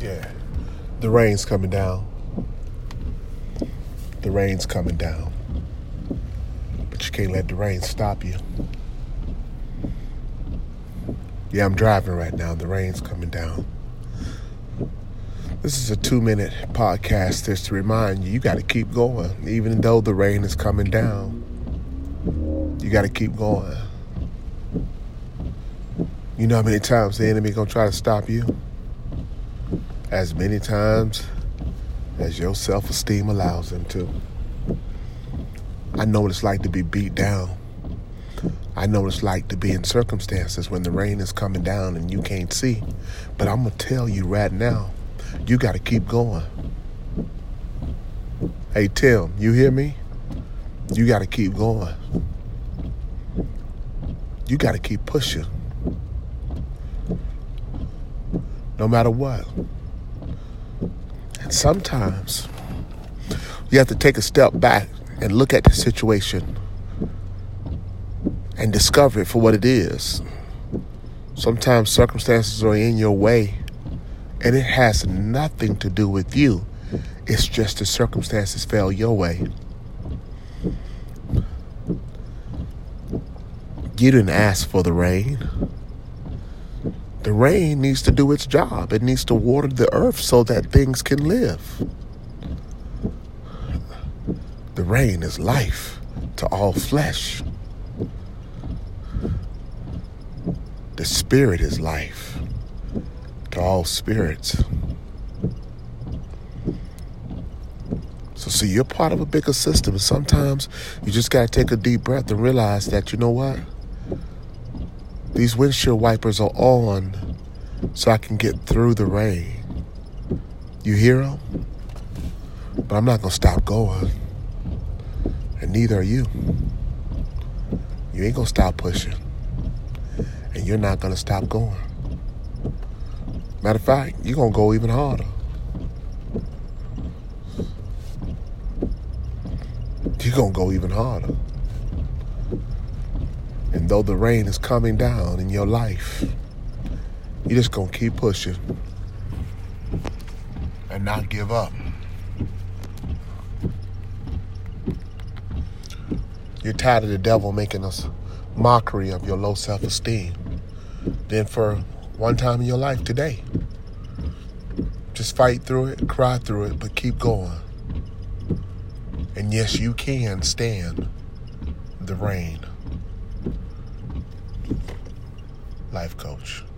Yeah. The rain's coming down. The rain's coming down. But you can't let the rain stop you. Yeah, I'm driving right now. The rain's coming down. This is a two minute podcast just to remind you you got to keep going. Even though the rain is coming down, you got to keep going. You know how many times the enemy going to try to stop you? As many times as your self esteem allows them to. I know what it's like to be beat down. I know what it's like to be in circumstances when the rain is coming down and you can't see. But I'm going to tell you right now, you got to keep going. Hey, Tim, you hear me? You got to keep going. You got to keep pushing. No matter what. Sometimes you have to take a step back and look at the situation and discover it for what it is. Sometimes circumstances are in your way and it has nothing to do with you. It's just the circumstances fell your way. You didn't ask for the rain. The rain needs to do its job. It needs to water the earth so that things can live. The rain is life to all flesh. The spirit is life to all spirits. So, see, you're part of a bigger system. And sometimes you just got to take a deep breath and realize that, you know what? These windshield wipers are on so I can get through the rain. You hear them? But I'm not going to stop going. And neither are you. You ain't going to stop pushing. And you're not going to stop going. Matter of fact, you're going to go even harder. You're going to go even harder. And though the rain is coming down in your life, you're just going to keep pushing and not give up. You're tired of the devil making us mockery of your low self esteem. Then, for one time in your life today. Just fight through it, cry through it, but keep going. And yes, you can stand the rain. Life coach.